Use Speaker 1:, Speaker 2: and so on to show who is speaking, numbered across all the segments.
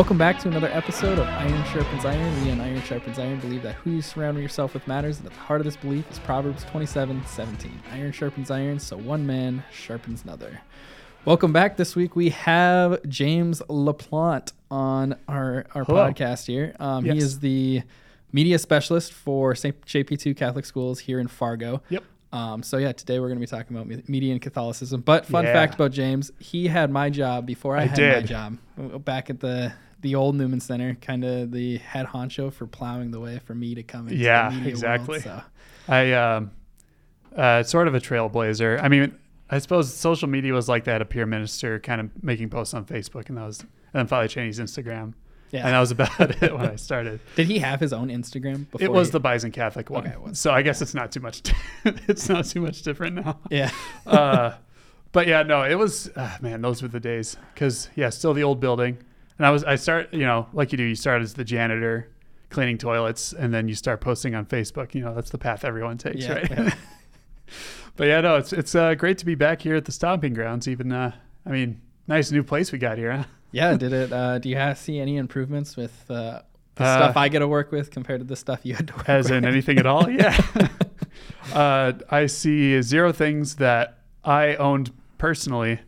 Speaker 1: Welcome back to another episode of Iron Sharpens Iron. We on Iron Sharpens Iron believe that who you surround yourself with matters, and at the heart of this belief is Proverbs 27 17. Iron sharpens iron, so one man sharpens another. Welcome back. This week we have James LaPlante on our, our
Speaker 2: Hello.
Speaker 1: podcast here. Um, He is the media specialist for St. JP2 Catholic Schools here in Fargo.
Speaker 2: Yep.
Speaker 1: Um, so yeah, today we're going to be talking about media and Catholicism. But fun
Speaker 2: Yeah.
Speaker 1: fact about James, he had my job before I,
Speaker 2: I
Speaker 1: had my job back at the the old Newman Center, kind of the head honcho for plowing the way for me to come into
Speaker 2: Yeah,
Speaker 1: the
Speaker 2: exactly.
Speaker 1: World, so
Speaker 2: I um, uh, sort of a trailblazer. I mean, I suppose social media was like that. A peer minister kind of making posts on Facebook, and that was, and then finally Cheney's Instagram,
Speaker 1: yeah.
Speaker 2: and that was about it when I started.
Speaker 1: Did he have his own Instagram before?
Speaker 2: It was
Speaker 1: he-
Speaker 2: the Bison Catholic one,
Speaker 1: Okay,
Speaker 2: so I guess it's not too much. it's not too much different now.
Speaker 1: yeah.
Speaker 2: uh, but yeah, no, it was uh, man. Those were the days because yeah, still the old building, and I was I start you know like you do. You start as the janitor cleaning toilets, and then you start posting on Facebook. You know that's the path everyone takes,
Speaker 1: Yeah,
Speaker 2: right?
Speaker 1: yeah.
Speaker 2: but yeah, no, it's it's uh, great to be back here at the stomping grounds. Even uh, I mean, nice new place we got here. Huh?
Speaker 1: Yeah, did it? Uh, do you have, see any improvements with uh, the
Speaker 2: Uh,
Speaker 1: stuff I get to work with compared to the stuff you had to work
Speaker 2: As
Speaker 1: with?
Speaker 2: in anything at all? Yeah. uh, I see zero things that I owned personally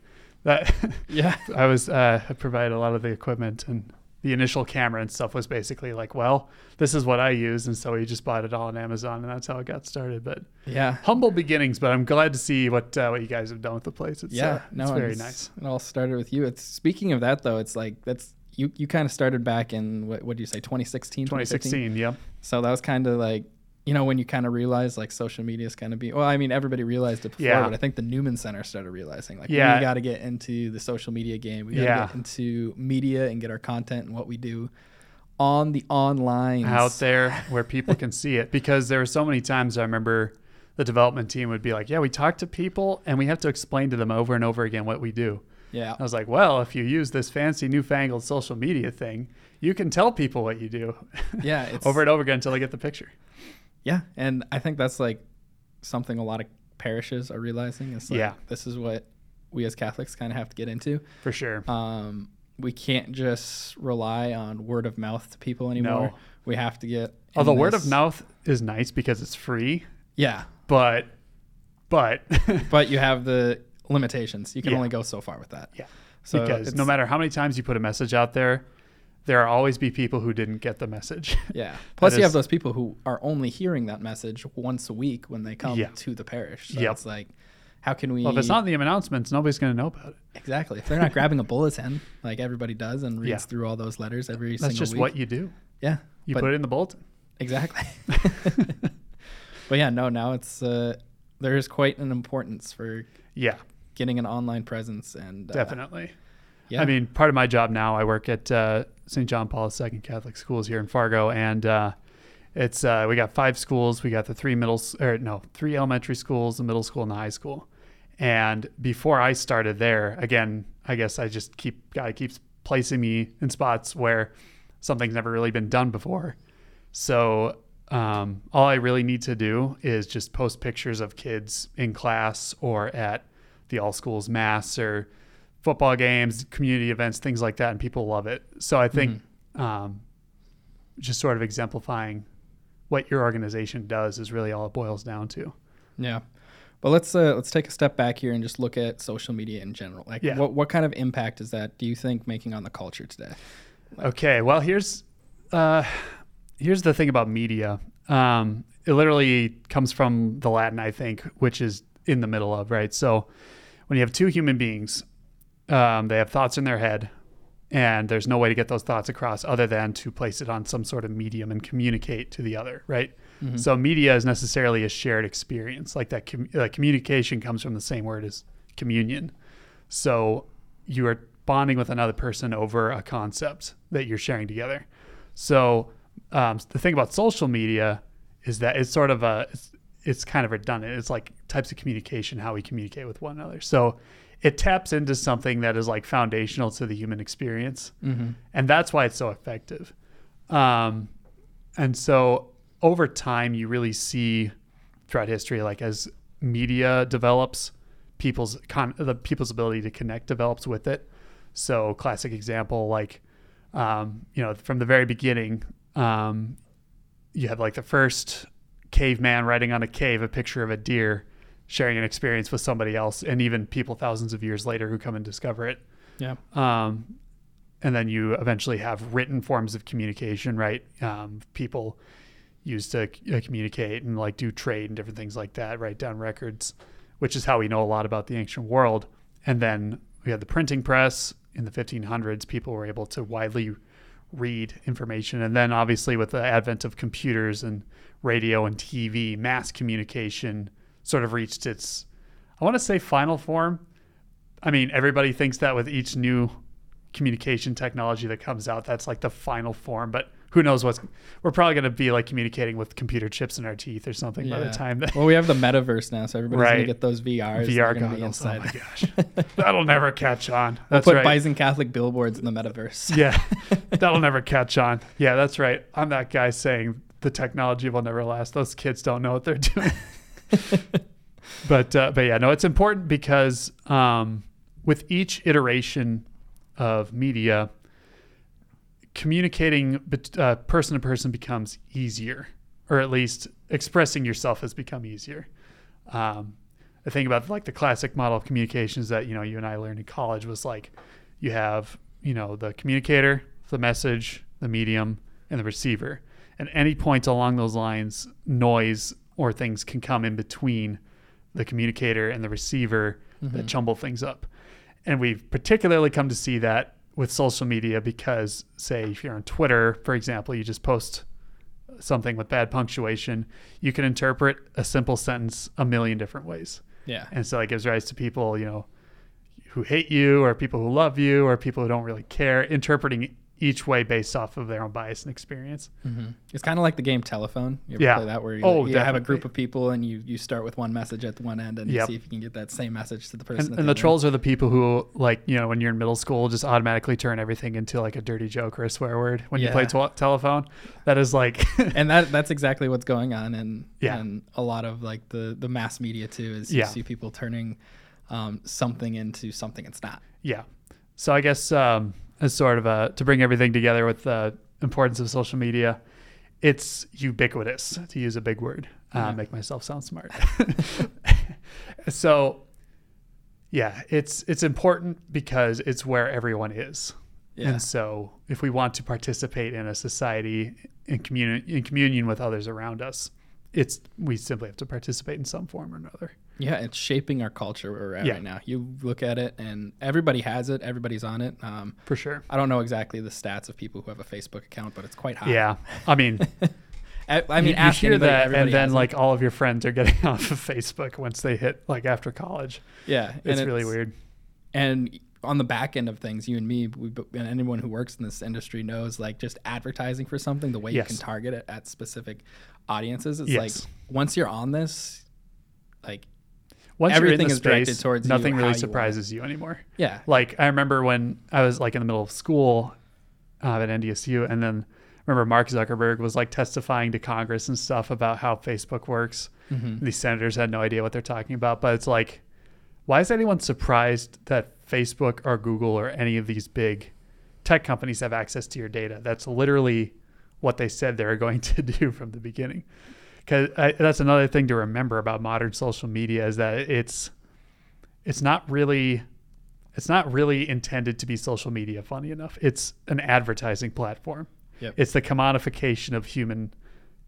Speaker 2: that
Speaker 1: yeah,
Speaker 2: I was uh, I provided a lot of the equipment and the initial camera and stuff was basically like, well, this is what I use, and so we just bought it all on Amazon, and that's how it got started. But
Speaker 1: yeah,
Speaker 2: humble beginnings, but I'm glad to see what uh, what you guys have done with the place. It's,
Speaker 1: yeah.
Speaker 2: uh,
Speaker 1: no,
Speaker 2: it's very
Speaker 1: it's-
Speaker 2: nice.
Speaker 1: It all started with you. It's speaking of that though. It's like that's you. You kind of started back in what? What do you say? 2016,
Speaker 2: 2016, yeah,
Speaker 1: So that was kind of like you know when you kind of realize like social media is kind of be well i mean everybody realized it before
Speaker 2: Yeah.
Speaker 1: but i think the newman center started realizing like
Speaker 2: Yeah.
Speaker 1: we got to get into the social media game we got to
Speaker 2: Yeah.
Speaker 1: get into media and get our content and what we do on the online
Speaker 2: out there where people can see it because there were so many times I remember the development team would be like, yeah, we talk to people and we have to explain to them over and over again what we do.
Speaker 1: yeah
Speaker 2: I was like, well, if you use this fancy newfangled social media thing, you can tell people what you do
Speaker 1: yeah it's
Speaker 2: over and over again until they get the picture.
Speaker 1: Yeah and i think that's like something a lot of parishes are realizing is like
Speaker 2: Yeah.
Speaker 1: this is what we as catholics kind of have to get into
Speaker 2: For sure.
Speaker 1: um, we can't just rely on word of mouth to people anymore
Speaker 2: No.
Speaker 1: we have to get
Speaker 2: Although word of mouth is nice because it's free,
Speaker 1: yeah
Speaker 2: but but
Speaker 1: but you have the limitations. You can
Speaker 2: Yeah.
Speaker 1: only go so far with that.
Speaker 2: Yeah.
Speaker 1: So
Speaker 2: because no matter how many times you put a message out there, there will always be people who didn't get the message.
Speaker 1: yeah. Plus,
Speaker 2: That
Speaker 1: you have those people who are only hearing that message once a week when they come
Speaker 2: Yeah.
Speaker 1: to the parish. So
Speaker 2: Yep.
Speaker 1: it's like, how can we?
Speaker 2: well, if it's not in the announcements, nobody's going to know about it.
Speaker 1: exactly if they're not grabbing a bulletin like everybody does and reads
Speaker 2: Yeah.
Speaker 1: through all those letters every
Speaker 2: That's
Speaker 1: single
Speaker 2: just
Speaker 1: week.
Speaker 2: what you do.
Speaker 1: yeah.
Speaker 2: You put it in the bulletin.
Speaker 1: exactly. but yeah, no. Now it's uh, there is quite an importance for
Speaker 2: Yeah,
Speaker 1: getting an online presence and uh,
Speaker 2: definitely.
Speaker 1: Yeah.
Speaker 2: I mean, part of my job now, I work at uh, St. John Paul II Catholic Schools here in Fargo, and uh, it's uh, we got five schools. We got the three middle, or no, three elementary schools, the middle school, and the high school. And before I started there, again, I guess I just keep God keeps placing me in spots where something's never really been done before. So um, all I really need to do is just post pictures of kids in class or at the all schools mass or football games, community events, things like that, and people love it. So I think um, just sort of exemplifying what your organization does is really all it boils down to.
Speaker 1: Yeah. But let's uh, let's take a step back here and just look at social media in general. Like,
Speaker 2: Yeah.
Speaker 1: what what kind of impact is that? Do you think making on the culture today?
Speaker 2: Okay, well here's uh, here's the thing about media. Um, it literally comes from the Latin, I think, which is in the middle of right. So when you have two human beings, um, they have thoughts in their head, and there's no way to get those thoughts across other than to place it on some sort of medium and communicate to the other, right? So media is necessarily a shared experience. Like that, com- communication comes from the same word as communion. So you are bonding with another person over a concept that you're sharing together. So um, the thing about social media is that it's sort of a it's, it's kind of redundant. It's like types of communication, how we communicate with one another. So it taps into something that is like foundational to the human experience, and that's why it's so effective. Um, and so over time, you really see throughout history, like as media develops, people's con- the people's ability to connect develops with it. So classic example, like um, you know, from the very beginning, um, you have like the first caveman writing on a cave a picture of a deer, sharing an experience with somebody else, and even people thousands of years later who come and discover it.
Speaker 1: Yeah.
Speaker 2: Um, and then you eventually have written forms of communication, right? Um, people used to uh, communicate and like do trade and different things like that, write down records, which is how we know a lot about the ancient world. And then we had the printing press in the 1500s. People were able to widely read information. And then obviously with the advent of computers and radio and TV, mass communication sort of reached its, I want to say final form. I mean, everybody thinks that with each new communication technology that comes out, that's like the final form. But who knows what's we're probably going to be like communicating with computer chips in our teeth or something by the time that
Speaker 1: well we have the metaverse now so everybody's
Speaker 2: Right.
Speaker 1: gonna get those vrs
Speaker 2: VR
Speaker 1: they're gonna be
Speaker 2: goggles. Oh my gosh, that'll never catch on.
Speaker 1: we'll
Speaker 2: That's
Speaker 1: put
Speaker 2: right.
Speaker 1: bison catholic billboards in the metaverse
Speaker 2: Yeah, that'll never catch on. Yeah, that's right. I'm that guy saying the technology will never last. Those kids don't know what they're doing. but uh, but yeah, no, it's important because um, with each iteration of media, communicating uh, person to person becomes easier, or at least expressing yourself has become easier. Um, the thing about like the classic model of communications that you know you and I learned in college was like you have you know the communicator, the message, the medium, and the receiver. And any point along those lines, noise or things can come in between the communicator and the receiver that mm-hmm. jumble things up. And we've particularly come to see that with social media because, say, if you're on Twitter, for example, you just post something with bad punctuation, you can interpret a simple sentence a million different ways.
Speaker 1: yeah
Speaker 2: And so it gives rise to people, you know, who hate you or people who love you or people who don't really care, interpreting each way based off of their own bias and experience.
Speaker 1: hmm It's kind of like the game Telephone. You ever
Speaker 2: Yeah.
Speaker 1: play that where you,
Speaker 2: Oh,
Speaker 1: you have a group of people and you, you start with one message at the one end and you see if you can get that same message to the person.
Speaker 2: And,
Speaker 1: at
Speaker 2: and the
Speaker 1: end.
Speaker 2: trolls are the people who, like, you know, when you're in middle school, just automatically turn everything into like a dirty joke or a swear word when you play
Speaker 1: Yeah.
Speaker 2: tw- telephone. That is like,
Speaker 1: and that that's exactly what's going on and
Speaker 2: Yeah.
Speaker 1: and a lot of like the the mass media too is you
Speaker 2: Yeah.
Speaker 1: see people turning um, something into something it's not.
Speaker 2: yeah. So I guess um, as sort of a, to bring everything together with the importance of social media, it's ubiquitous to use a big word. Uh,
Speaker 1: Yeah.
Speaker 2: Make myself sound smart. so, yeah, it's it's important because it's where everyone is.
Speaker 1: Yeah.
Speaker 2: And so, if we want to participate in a society in communion in communion with others around us, it's we simply have to participate in some form or another.
Speaker 1: Yeah, it's shaping our culture where we're at
Speaker 2: Yeah.
Speaker 1: right now. You look at it, and everybody has it. Everybody's on it. Um,
Speaker 2: For sure.
Speaker 1: I don't know exactly the stats of people who have a Facebook account, but it's quite high.
Speaker 2: Yeah. I mean,
Speaker 1: I, I mean,
Speaker 2: you, you hear
Speaker 1: anybody,
Speaker 2: that, and then
Speaker 1: has it.
Speaker 2: like all of your friends are getting off of Facebook once they hit like after college.
Speaker 1: yeah,
Speaker 2: It's really weird.
Speaker 1: And on the back end of things, you and me, we, and anyone who works in this industry knows, like just advertising for something, the way
Speaker 2: Yes.
Speaker 1: you can target it at specific audiences. It's
Speaker 2: Yes.
Speaker 1: like once you're on this, like
Speaker 2: Once
Speaker 1: everything
Speaker 2: you're in the
Speaker 1: is directed
Speaker 2: space,
Speaker 1: towards you
Speaker 2: nothing
Speaker 1: how
Speaker 2: really
Speaker 1: you
Speaker 2: surprises you anymore.
Speaker 1: yeah,
Speaker 2: Like I remember when I was like in the middle of school uh, at NDSU, and then remember Mark Zuckerberg was like testifying to Congress and stuff about how Facebook works.
Speaker 1: Mm-hmm.
Speaker 2: These senators had no idea what they're talking about, but it's like, why is anyone surprised that Facebook or Google or any of these big tech companies have access to your data? That's literally what they said they were going to do from the beginning. Because that's another thing to remember about modern social media is that it's it's not really it's not really intended to be social media funny enough it's an advertising platform
Speaker 1: Yep.
Speaker 2: it's the commodification of human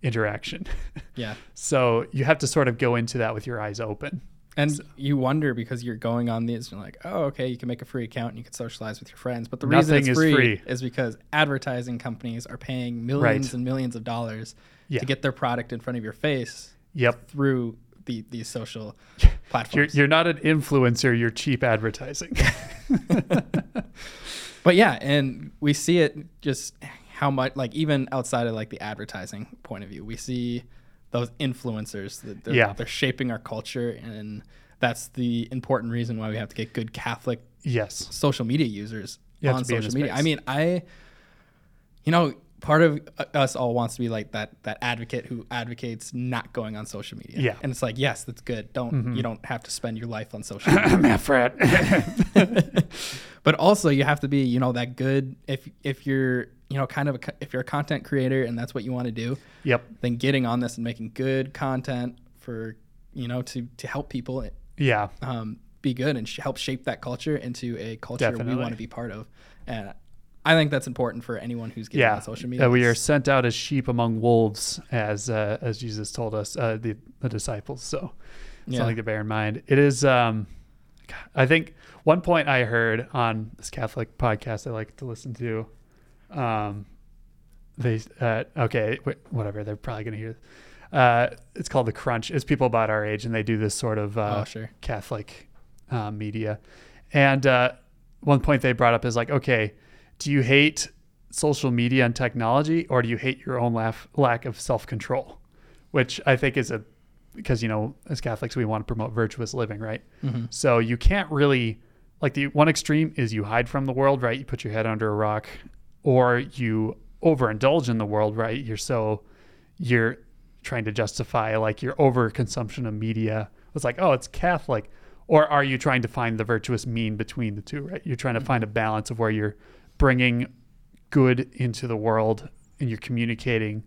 Speaker 2: interaction
Speaker 1: yeah.
Speaker 2: so you have to sort of go into that with your eyes open
Speaker 1: And you wonder because you're going on these, you're like, oh, okay, you can make a free account and you can socialize with your friends. But the reason it's
Speaker 2: is
Speaker 1: free,
Speaker 2: free.
Speaker 1: is because advertising companies are paying millions
Speaker 2: Right.
Speaker 1: and millions of dollars
Speaker 2: Yeah.
Speaker 1: to get their product in front of your face
Speaker 2: yep
Speaker 1: through the, these social
Speaker 2: you're,
Speaker 1: platforms.
Speaker 2: you're not an influencer you're cheap advertising
Speaker 1: But yeah, and we see it just how much, like even outside of like the advertising point of view, we see those influencers that they're,
Speaker 2: Yeah.
Speaker 1: they're shaping our culture, and that's the important reason why we have to get good Catholic
Speaker 2: yes
Speaker 1: social media users on
Speaker 2: to be in
Speaker 1: social media.
Speaker 2: space.
Speaker 1: I mean, I, you know, part of uh, us all wants to be like that that advocate who advocates not going on social media.
Speaker 2: Yeah.
Speaker 1: and it's like yes, that's good. Don't
Speaker 2: Mhm.
Speaker 1: you don't have to spend your life on social media.
Speaker 2: Fred.
Speaker 1: but also you have to be you know that good if if you're you know kind of a, if you're a content creator and that's what you want to do
Speaker 2: yep.
Speaker 1: then getting on this and making good content for you know to to help people
Speaker 2: Yeah.
Speaker 1: um, be good and sh- help shape that culture into a culture we want to be part of and i think that's important for anyone who's getting
Speaker 2: Yeah.
Speaker 1: on social media
Speaker 2: Uh, we are sent out as sheep among wolves, as uh, as Jesus told us, uh, the the disciples. So
Speaker 1: yeah.
Speaker 2: something to bear in mind. It is. Um, I think one point I heard on this Catholic podcast I like to listen to. Um, they uh, okay, wait, whatever. They're probably gonna hear. Uh, it's called the Crunch. It's people about our age, and they do this sort of uh,
Speaker 1: oh sure
Speaker 2: Catholic uh, media. And uh, one point they brought up is like, okay, do you hate social media and technology, or do you hate your own laugh, lack of self control? Which I think is a because you know as Catholics we want to promote virtuous living, right?
Speaker 1: Mhm.
Speaker 2: So you can't really like the one extreme is you hide from the world, right? You put your head under a rock, or you overindulge in the world, right? You're so you're trying to justify like your overconsumption of media. It's like, oh, it's Catholic. Or are you trying to find the virtuous mean between the two, right? You're trying to find a balance of where you're bringing good into the world and you're communicating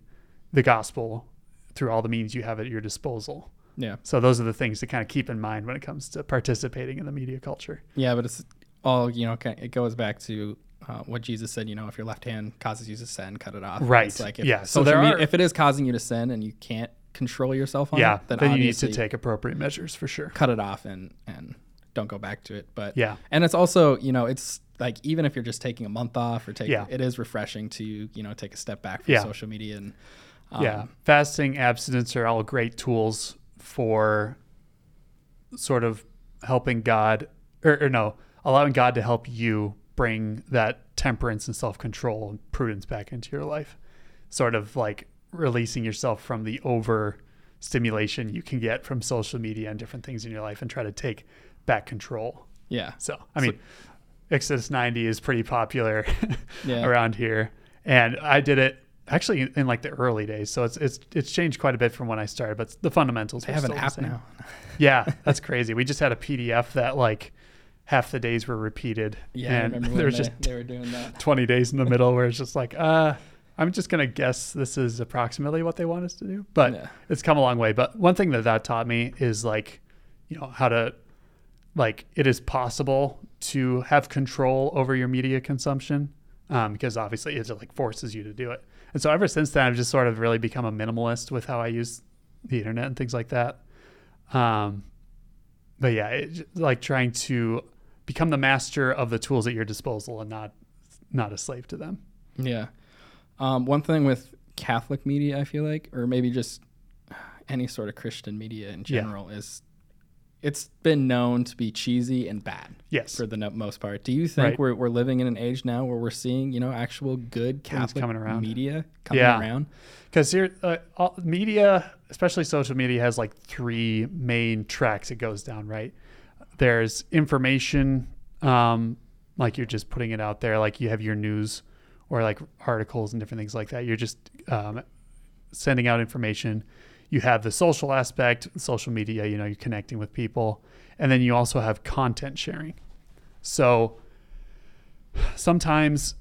Speaker 2: the gospel through all the means you have at your disposal.
Speaker 1: yeah
Speaker 2: So those are the things to kind of keep in mind when it comes to participating in the media culture.
Speaker 1: yeah but it's all you know it goes back to uh, what Jesus said, you know, if your left hand causes you to sin, cut it off.
Speaker 2: Right.
Speaker 1: It's like if
Speaker 2: Yeah, so there
Speaker 1: media-
Speaker 2: are-
Speaker 1: if it is causing you to sin and you can't control yourself on
Speaker 2: yeah,
Speaker 1: it, then,
Speaker 2: then, you need to take appropriate measures for sure.
Speaker 1: cut it off and and don't go back to it. But
Speaker 2: Yeah.
Speaker 1: and it's also you know it's like even if you're just taking a month off or take
Speaker 2: Yeah.
Speaker 1: it is refreshing to you know take a step back from
Speaker 2: Yeah.
Speaker 1: social media and um,
Speaker 2: yeah, fasting, abstinence are all great tools for sort of helping God, or, or no, allowing God to help you bring that temperance and self control and prudence back into your life. Sort of like releasing yourself from the over stimulation you can get from social media and different things in your life and try to take back control.
Speaker 1: yeah
Speaker 2: So, I
Speaker 1: So-
Speaker 2: mean, Exodus 90 is pretty popular
Speaker 1: Yeah.
Speaker 2: around here. And I did it actually in, in like the early days. So it's, it's, it's changed quite a bit from when I started, but the fundamentals
Speaker 1: they have an app now.
Speaker 2: Yeah. That's crazy. We just had a PDF that like half the days were repeated.
Speaker 1: Yeah, I
Speaker 2: and there was
Speaker 1: they,
Speaker 2: just
Speaker 1: they were doing that.
Speaker 2: 20 days in the middle where it's just like, uh, I'm just going to guess this is approximately what they want us to do. But
Speaker 1: Yeah.
Speaker 2: it's come a long way. But one thing that that taught me is like, you know, how to, like, it is possible to have control over your media consumption um, because obviously it like forces you to do it. And so ever since then, I've just sort of really become a minimalist with how I use the internet and things like that. Um, but yeah, it, like trying to become the master of the tools at your disposal and not not a slave to them.
Speaker 1: Yeah. Um, one thing with Catholic media, I feel like, or maybe just any sort of Christian media in
Speaker 2: Yeah.
Speaker 1: general, is it's been known to be cheesy and bad
Speaker 2: Yes.
Speaker 1: for the most part. Do you think
Speaker 2: Right.
Speaker 1: we're, we're living in an age now where we're seeing, you know, actual good Catholic
Speaker 2: coming around.
Speaker 1: media coming
Speaker 2: Yeah.
Speaker 1: around?
Speaker 2: because here uh, all, media especially social media has like three main tracks it goes down right there's information um, like you're just putting it out there like you have your news or like articles and different things like that you're just um, sending out information you have the social aspect social media you know you're connecting with people and then you also have content sharing so sometimes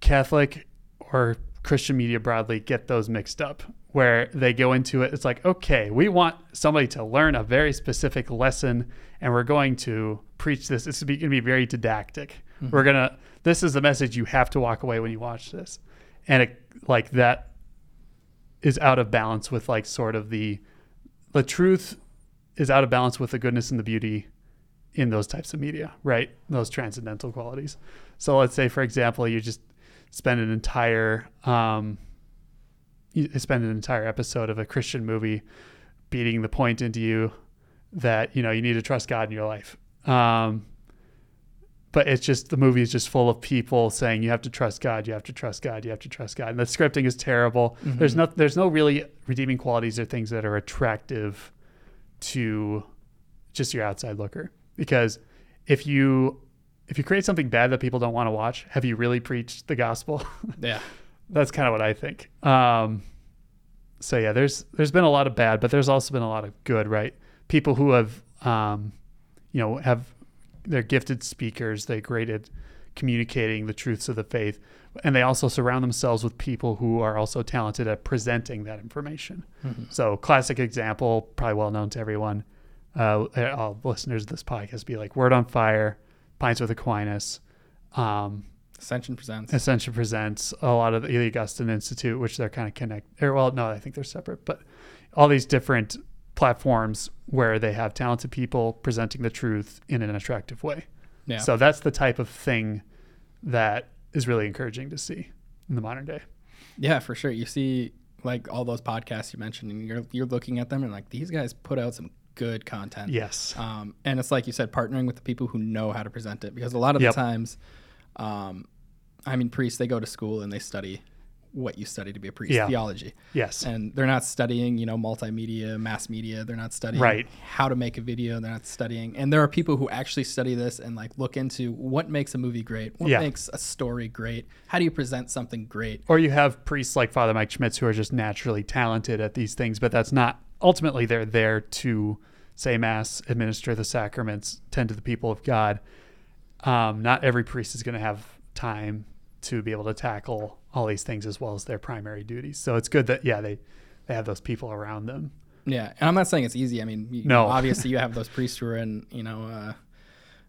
Speaker 2: Catholic or Christian media broadly get those mixed up where they go into it. It's like, okay, we want somebody to learn a very specific lesson and we're going to preach this. It's going to be very didactic. Mm-hmm. We're going to, this is the message you have to walk away when you watch this. And it, like that is out of balance with like sort of the, the truth is out of balance with the goodness and the beauty in those types of media, right? Those transcendental qualities. So let's say, for example, you just spend an entire um, you spend an entire episode of a Christian movie beating the point into you that you know you need to trust God in your life. Um, but it's just the movie is just full of people saying you have to trust God, you have to trust God, you have to trust God, and the scripting is terrible. There's no there's no really redeeming qualities or things that are attractive to just your outside looker because if you if you create something bad that people don't want to watch, have you really preached the gospel?
Speaker 1: Yeah.
Speaker 2: that's kind of what I think. Um, so yeah, there's there's been a lot of bad, but there's also been a lot of good, right? People who have, um, you know, have they're gifted speakers. They're great at communicating the truths of the faith, and they also surround themselves with people who are also talented at presenting that information.
Speaker 1: Mm-hmm.
Speaker 2: So, classic example, probably well known to everyone. Uh, all listeners of this podcast be like, "Word on Fire," Pints with Aquinas. Um,
Speaker 1: Ascension presents.
Speaker 2: Ascension presents a lot of the, the Augustine Institute, which they're kind of connect. Or well, no, I think they're separate, but all these different platforms where they have talented people presenting the truth in an attractive way.
Speaker 1: yeah.
Speaker 2: So that's the type of thing that is really encouraging to see in the modern day.
Speaker 1: Yeah, for sure. You see, like all those podcasts you mentioned, and you're you're looking at them and like these guys put out some good content.
Speaker 2: Yes.
Speaker 1: Um, and it's like you said, partnering with the people who know how to present it, because a lot of
Speaker 2: Yep.
Speaker 1: the times, um, I mean, priests they go to school and they study what you study to be a priest,
Speaker 2: Yeah.
Speaker 1: theology,
Speaker 2: Yes.
Speaker 1: and they're not studying, you know, multimedia, mass media. They're not studying
Speaker 2: Right.
Speaker 1: how to make a video. They're not studying, and there are people who actually study this and like look into what makes a movie great, what
Speaker 2: Yeah.
Speaker 1: makes a story great, how do you present something great.
Speaker 2: or you have priests like Father Mike Schmitz who are just naturally talented at these things, but that's not ultimately they're there to say mass, administer the sacraments, tend to the people of God. Um, not every priest is going to have time to be able to tackle all these things as well as their primary duties. So it's good that yeah they they have those people around them.
Speaker 1: Yeah, and I'm not saying it's easy. I mean, you,
Speaker 2: No.
Speaker 1: obviously you have those priests who are in, you know, uh,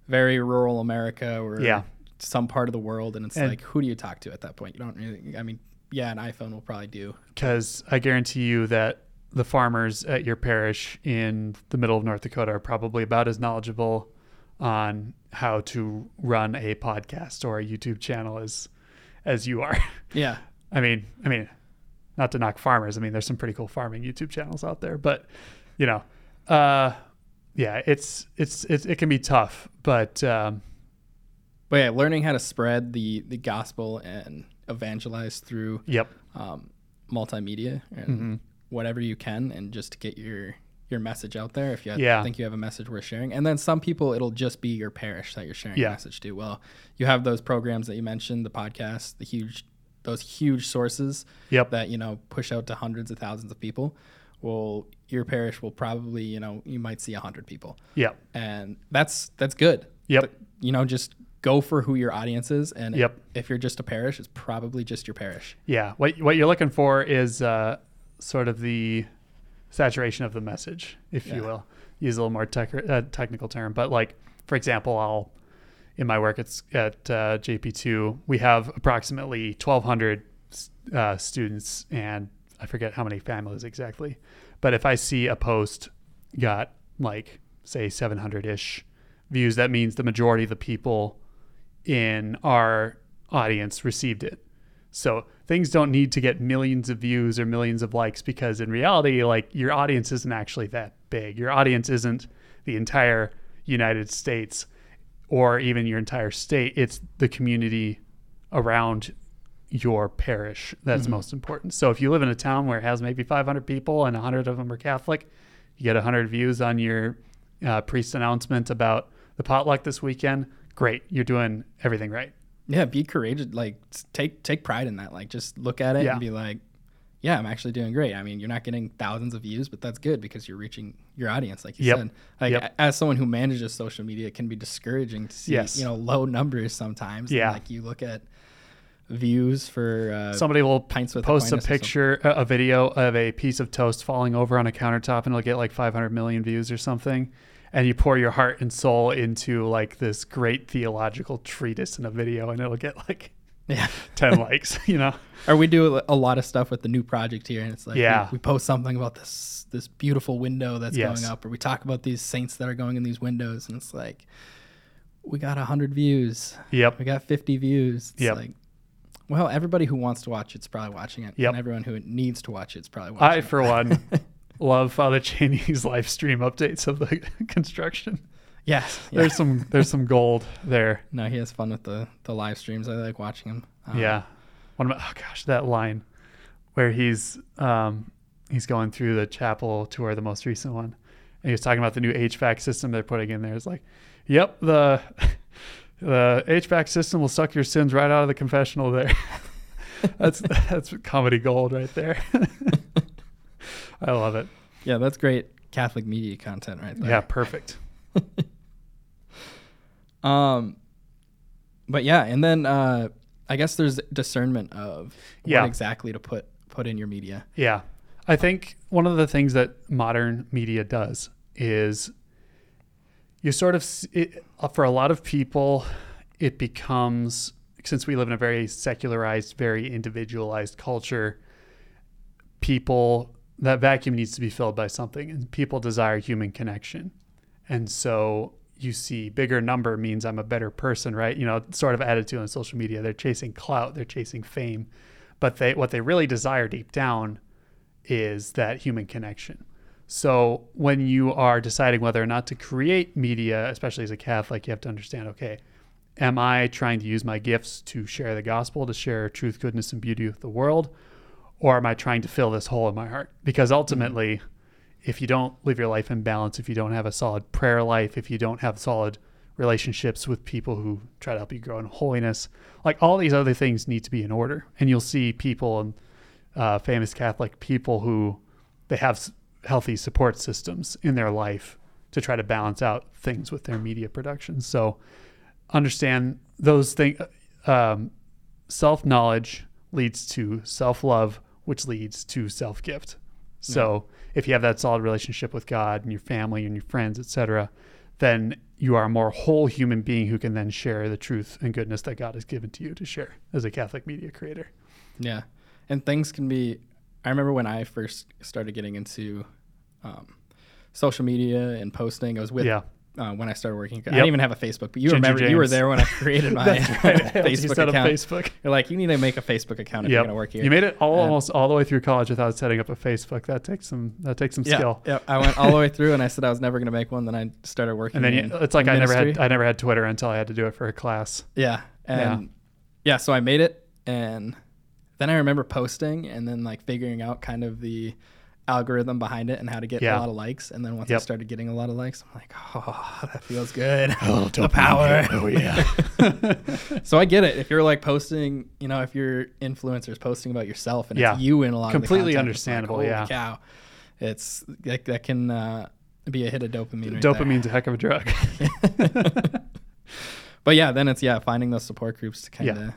Speaker 1: very rural America or
Speaker 2: Yeah.
Speaker 1: some part of the world, and it's
Speaker 2: And-
Speaker 1: like, who do you talk to at that point? You don't really. I mean, yeah, an iPhone will probably do.
Speaker 2: because I guarantee you that the farmers at your parish in the middle of North Dakota are probably about as knowledgeable on how to run a podcast or a YouTube channel as as you are.
Speaker 1: Yeah,
Speaker 2: I mean, I mean, not to knock farmers. I mean, there's some pretty cool farming YouTube channels out there, but you know, uh, yeah, it's it's, it's it can be tough, but um,
Speaker 1: but yeah, learning how to spread the the gospel and evangelize through
Speaker 2: yep,
Speaker 1: um, multimedia and
Speaker 2: Mhm.
Speaker 1: whatever you can, and just to get your your message out there. If you
Speaker 2: Yeah.
Speaker 1: think you have a message worth sharing, and then some people it'll just be your parish that you're sharing
Speaker 2: Yeah.
Speaker 1: message to. Well, you have those programs that you mentioned, the podcast, the huge, those huge sources
Speaker 2: yep,
Speaker 1: that you know push out to hundreds of thousands of people. Well, your parish will probably you know you might see a hundred people,
Speaker 2: yep,
Speaker 1: and that's that's good.
Speaker 2: Yep.
Speaker 1: But, you know, just go for who your audience is, and
Speaker 2: Yep.
Speaker 1: if you're just a parish, it's probably just your parish.
Speaker 2: yeah. What what you're looking for is uh, sort of the saturation of the message, if
Speaker 1: Yeah.
Speaker 2: you will. Use a little more tech, uh, technical term, but like for example, I'll in my work it's at uh, JP2 we have approximately 1,200 uh, students and I forget how many families exactly, but if I see a post got like say 700 ish views, that means the majority of the people in our audience received it. So things don't need to get millions of views or millions of likes because in reality, like your audience isn't actually that big. Your audience isn't the entire United States or even your entire state. It's the community around your parish that's
Speaker 1: Mhm.
Speaker 2: most important. So if you live in a town where it has maybe 500 people and 100 of them are Catholic, you get 100 views on your uh, priest announcement about the potluck this weekend. Great, you're doing everything right.
Speaker 1: Yeah, be courageous. Like take take pride in that. Like just look at it
Speaker 2: Yeah.
Speaker 1: and be like, yeah, I'm actually doing great. I mean, you're not getting thousands of views, but that's good because you're reaching your audience, like you
Speaker 2: Yep.
Speaker 1: said. Like
Speaker 2: Yep.
Speaker 1: as someone who manages social media, it can be discouraging to see
Speaker 2: Yes.
Speaker 1: you know low numbers sometimes. And,
Speaker 2: Yeah.
Speaker 1: like you look at views for uh,
Speaker 2: Somebody will
Speaker 1: pints with
Speaker 2: post a
Speaker 1: Aquinas or something.
Speaker 2: picture, a video of a piece of toast falling over on a countertop, and it'll get like 500 million views or something. And you pour your heart and soul into like this great theological treatise in a video, and it'll get like
Speaker 1: Yeah.
Speaker 2: 10 likes. You know?
Speaker 1: Or we do a lot of stuff with the new project here, and it's like we-
Speaker 2: Yeah.
Speaker 1: we, post something about this this beautiful window that's
Speaker 2: Yes.
Speaker 1: going up, or we talk about these saints that are going in these windows, and it's like we got hundred views,
Speaker 2: Yep.
Speaker 1: we got fifty views. It's
Speaker 2: Yep.
Speaker 1: like, well, everybody who wants to watch it's probably watching it,
Speaker 2: Yep.
Speaker 1: and everyone who needs to watch it's probably watching it.
Speaker 2: I,
Speaker 1: it.
Speaker 2: for one, love Father Cheney's live stream updates of the construction.
Speaker 1: yes, yeah.
Speaker 2: There's some there's some gold there.
Speaker 1: no, he has fun with the the live streams. I like watching him. Um,
Speaker 2: yeah. One of my, oh gosh, that line where he's um he's going through the chapel tour, the most recent one, and he was talking about the new HVAC system they're putting in there. It's like, yep, the the HVAC system will suck your sins right out of the confessional there. that's that's comedy gold right there. I love it.
Speaker 1: Yeah, that's great Catholic media content right there.
Speaker 2: Yeah, perfect.
Speaker 1: Um, but yeah, and then uh, I guess there's discernment of
Speaker 2: Yeah.
Speaker 1: what exactly to put put in your media.
Speaker 2: Yeah. I think one of the things that modern media does is you sort of, it, for a lot of people, it becomes, since we live in a very secularized, very individualized culture, people, that vacuum needs to be filled by something, and people desire human connection. And so you see bigger number means I'm a better person, right? You know, sort of attitude on social media. They're chasing clout, they're chasing fame, but they what they really desire deep down is that human connection. So when you are deciding whether or not to create media, especially as a Catholic, you have to understand, okay, am I trying to use my gifts to share the gospel, to share truth, goodness, and beauty with the world? Or am I trying to fill this hole in my heart? Because ultimately, if you don't live your life in balance, if you don't have a solid prayer life, if you don't have solid relationships with people who try to help you grow in holiness, like all these other things need to be in order. And you'll see people and uh, famous Catholic people who they have s- healthy support systems in their life to try to balance out things with their media production. So understand those things. Um, self knowledge leads to self love, which leads to self gift. So if you have that solid relationship with God and your family and your friends, etc., then you are a more whole human being who can then share the truth and goodness that God has given to you to share as a Catholic media creator.
Speaker 1: Yeah, and things can be. I remember when I first started getting into um, social media and posting. I was with
Speaker 2: yeah.
Speaker 1: Uh, when I started working. I
Speaker 2: Yep.
Speaker 1: didn't even have a Facebook, but you
Speaker 2: Ginger
Speaker 1: remember you were there when I created my
Speaker 2: That's right. I you
Speaker 1: Facebook account.
Speaker 2: Facebook.
Speaker 1: You're like, you need to make a Facebook account if you're gonna work here.
Speaker 2: You made it all almost all the way through college without setting up a Facebook. That takes some that takes some
Speaker 1: yeah,
Speaker 2: skill.
Speaker 1: yeah. I went all the way through, and I said I was never gonna make one. Then I started working.
Speaker 2: And then you, it's like I never had. I never had Twitter until I had to do it for a class.
Speaker 1: Yeah. And yeah. so I made it and then I remember posting and then like figuring out kind of the algorithm behind it and how to get
Speaker 2: Yeah.
Speaker 1: a lot of likes. And then once I started getting a lot of likes, I'm like, oh, that feels good.
Speaker 2: Oh,
Speaker 1: the power.
Speaker 2: Oh yeah.
Speaker 1: so I get it. If you're like posting, you know, if you're influencers posting about yourself and
Speaker 2: Yeah.
Speaker 1: it's you in a lot
Speaker 2: Completely
Speaker 1: of content, it's like,
Speaker 2: understandable, yeah.
Speaker 1: cow. It's that, that can uh, be a hit of dopamine. Right
Speaker 2: Dopamine's a heck of a drug.
Speaker 1: But yeah, then it's yeah, finding those support groups to kind of Yeah.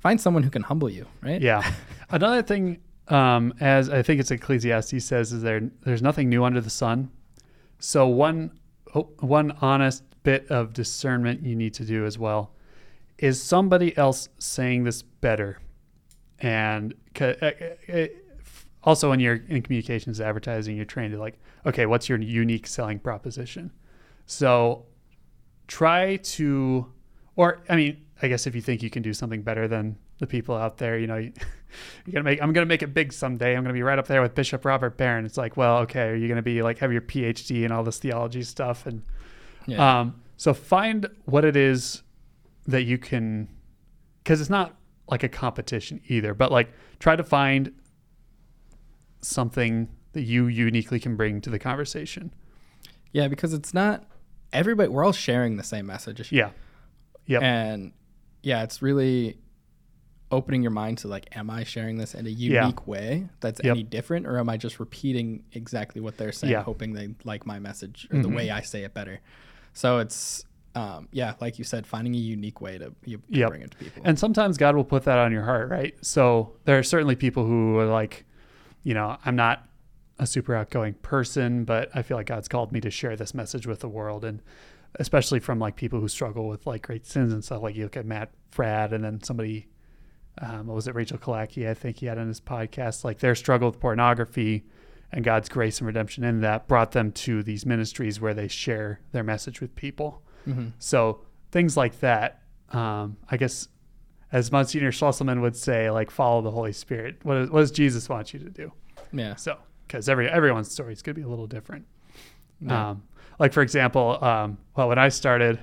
Speaker 1: find someone who can humble you, right?
Speaker 2: yeah. Another thing, um, as I think it's Ecclesiastes says, is there there's nothing new under the sun. So one oh, one honest bit of discernment you need to do as well is somebody else saying this better, and uh, uh, also when you're in communications advertising, you're trained to like, okay, what's your unique selling proposition? So try to, or I mean, I guess if you think you can do something better than the people out there, you know, you, you're gonna make. I'm gonna make it big someday. I'm gonna be right up there with Bishop Robert Barron. It's like, well, okay, are you gonna be like have your PhD and all this theology stuff and
Speaker 1: Yeah.
Speaker 2: um, so find what it is that you can, because it's not like a competition either, but like try to find something that you uniquely can bring to the conversation.
Speaker 1: Yeah, because it's not everybody. We're all sharing the same message.
Speaker 2: Yeah. Yep.
Speaker 1: And yeah, it's really opening your mind to like, am I sharing this in a unique way that's
Speaker 2: Yep.
Speaker 1: any different, or am I just repeating exactly what they're saying,
Speaker 2: Yeah.
Speaker 1: hoping they like my message or the
Speaker 2: Mhm.
Speaker 1: way I say it better? So it's um, yeah, like you said, finding a unique way to, you, to
Speaker 2: Yep.
Speaker 1: bring it to people.
Speaker 2: And sometimes God will put that on your heart, right? So there are certainly people who are like, you know, I'm not a super outgoing person, but I feel like God's called me to share this message with the world. And especially from like people who struggle with like great sins and stuff. Like you look at Matt Fradd and then somebody, um, what was it, Rachel Kalaki, I think he had on his podcast, like their struggle with pornography and God's grace and redemption in that brought them to these ministries where they share their message with people.
Speaker 1: Mhm.
Speaker 2: So things like that, um, I guess, as Monsignor Schlesselman would say, like follow the Holy Spirit. What, what does Jesus want you to do?
Speaker 1: Yeah.
Speaker 2: So, because every everyone's story is going to be a little different.
Speaker 1: Yeah.
Speaker 2: Um, like for example, um, well, when I started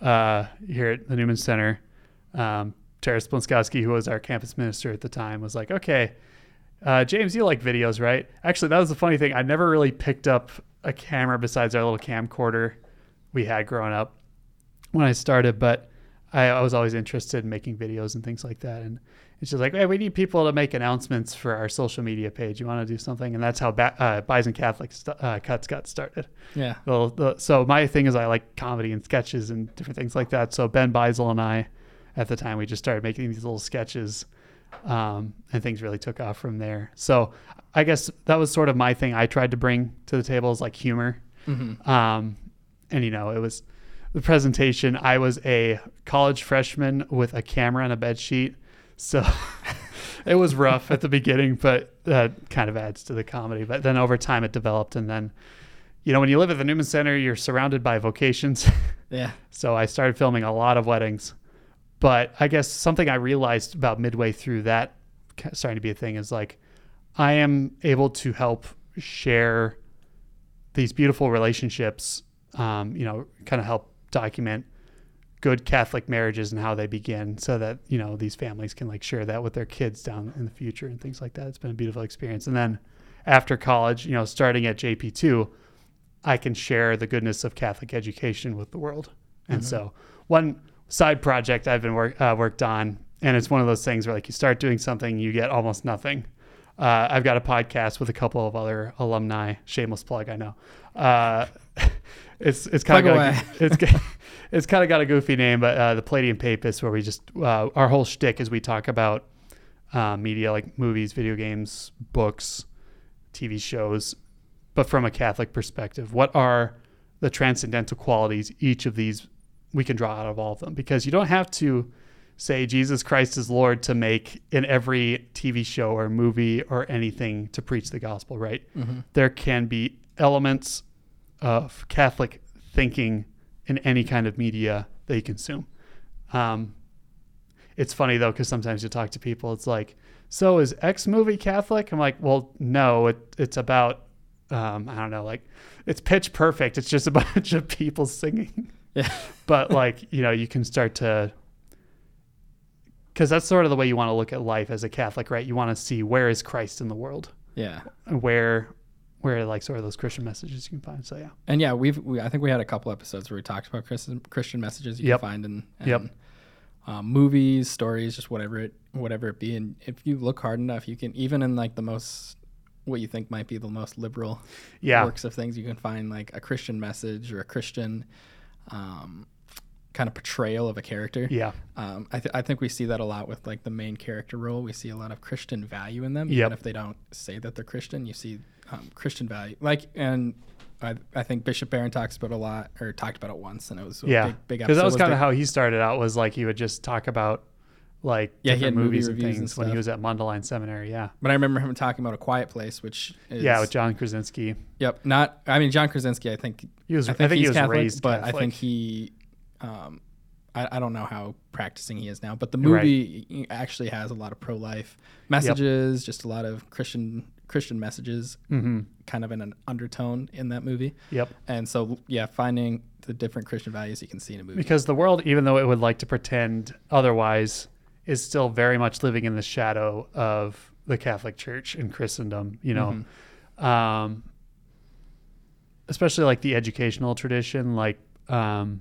Speaker 2: uh, here at the Newman Center, Tara Splinskowski, who was our campus minister at the time, was like, "Okay, uh, James, you like videos, right?" Actually, that was the funny thing. I never really picked up a camera besides our little camcorder we had growing up when I started, but I, I was always interested in making videos and things like that. And And she's like, "Hey, we need people to make announcements for our social media page. You want to do something?" And that's how ba- uh, Bison Catholic st- uh, Cuts got started.
Speaker 1: Yeah.
Speaker 2: Well, the, so my thing is I like comedy and sketches and different things like that. So Ben Beisel and I, at the time, we just started making these little sketches, um, and things really took off from there. So I guess that was sort of my thing. I tried to bring to the table is like humor,
Speaker 1: Mm-hmm.
Speaker 2: um, and you know it was the presentation. I was a college freshman with a camera and a bed sheet, so. it was rough at the beginning, but that kind of adds to the comedy. But then over time, it developed, and then you know, when you live at the Newman Center, you're surrounded by vocations.
Speaker 1: Yeah.
Speaker 2: so I started filming a lot of weddings. But I guess something I realized about midway through that starting to be a thing is like I am able to help share these beautiful relationships, um, you know, kind of help document good Catholic marriages and how they begin so that, you know, these families can like share that with their kids down in the future and things like that. It's been a beautiful experience. And then after college, you know, starting at JP2, I can share the goodness of Catholic education with the world. And so, one side project I've been work, uh, worked on, and it's one of those things where like you start doing something, you get almost nothing. Uh, I've got a podcast with a couple of other alumni. Shameless plug, I know. Uh, it's it's kind of it's it's kind of got a goofy name, but uh, the Palladium Papists, where we just uh, our whole shtick is we talk about uh, media like movies, video games, books, TV shows, but from a Catholic perspective. What are the transcendental qualities each of these we can draw out of all of them? Because you don't have to say Jesus Christ is Lord to make in every TV show or movie or anything to preach the gospel, right?
Speaker 1: Mm-hmm.
Speaker 2: There can be elements of Catholic thinking in any kind of media that you consume. Um, it's funny though, because sometimes you talk to people, it's like, so is X movie Catholic? I'm like, well, no, it, it's about, um, I don't know, like it's pitch perfect. It's just a bunch of people singing. But like, you know, you can start to, because that's sort of the way you want to look at life as a Catholic, right? You want to see where is Christ in the world,
Speaker 1: Yeah.
Speaker 2: where, where like sort of those Christian messages you can find. So yeah,
Speaker 1: And yeah, we've we, I think we had a couple episodes where we talked about Christian Christian messages you
Speaker 2: Yep.
Speaker 1: can find in, in
Speaker 2: Yep.
Speaker 1: um, movies, stories, just whatever it whatever it be. And if you look hard enough, you can even in like the most what you think might be the most liberal
Speaker 2: yeah,
Speaker 1: works of things, you can find like a Christian message or a Christian um, kind of portrayal of a character.
Speaker 2: yeah,
Speaker 1: Um, I, th- I think we see that a lot with like the main character role. We see a lot of Christian value in them,
Speaker 2: Yep.
Speaker 1: even if they don't say that they're Christian. You see um, Christian value, like, and I, I think Bishop Barron talks about a lot, or talked about it once, and it was a
Speaker 2: yeah.
Speaker 1: big, big
Speaker 2: Because that
Speaker 1: episode.
Speaker 2: was kind of how he started out. Was like he would just talk about like
Speaker 1: Yeah, he had movie
Speaker 2: movies and
Speaker 1: reviews and
Speaker 2: things when he was at Mundelein Seminary. Yeah,
Speaker 1: But I remember him talking about a Quiet Place, which is
Speaker 2: yeah, with John Krasinski.
Speaker 1: yep, not. I mean, John Krasinski. I think
Speaker 2: He was.
Speaker 1: I
Speaker 2: I
Speaker 1: think,
Speaker 2: think,
Speaker 1: he's
Speaker 2: he was
Speaker 1: Catholic,
Speaker 2: raised
Speaker 1: but
Speaker 2: Catholic.
Speaker 1: I think he, um, I, I don't know how practicing he is now. But the
Speaker 2: Right.
Speaker 1: movie actually has a lot of pro-life messages, just a lot of Christian Christian messages,
Speaker 2: hmm
Speaker 1: kind of in an undertone in that movie.
Speaker 2: Yep.
Speaker 1: And so, yeah, finding the different Christian values you can see in a movie.
Speaker 2: Because the world, even though it would like to pretend otherwise, is still very much living in the shadow of the Catholic Church and Christendom. You know,
Speaker 1: Mhm.
Speaker 2: um, especially like the educational tradition, like um,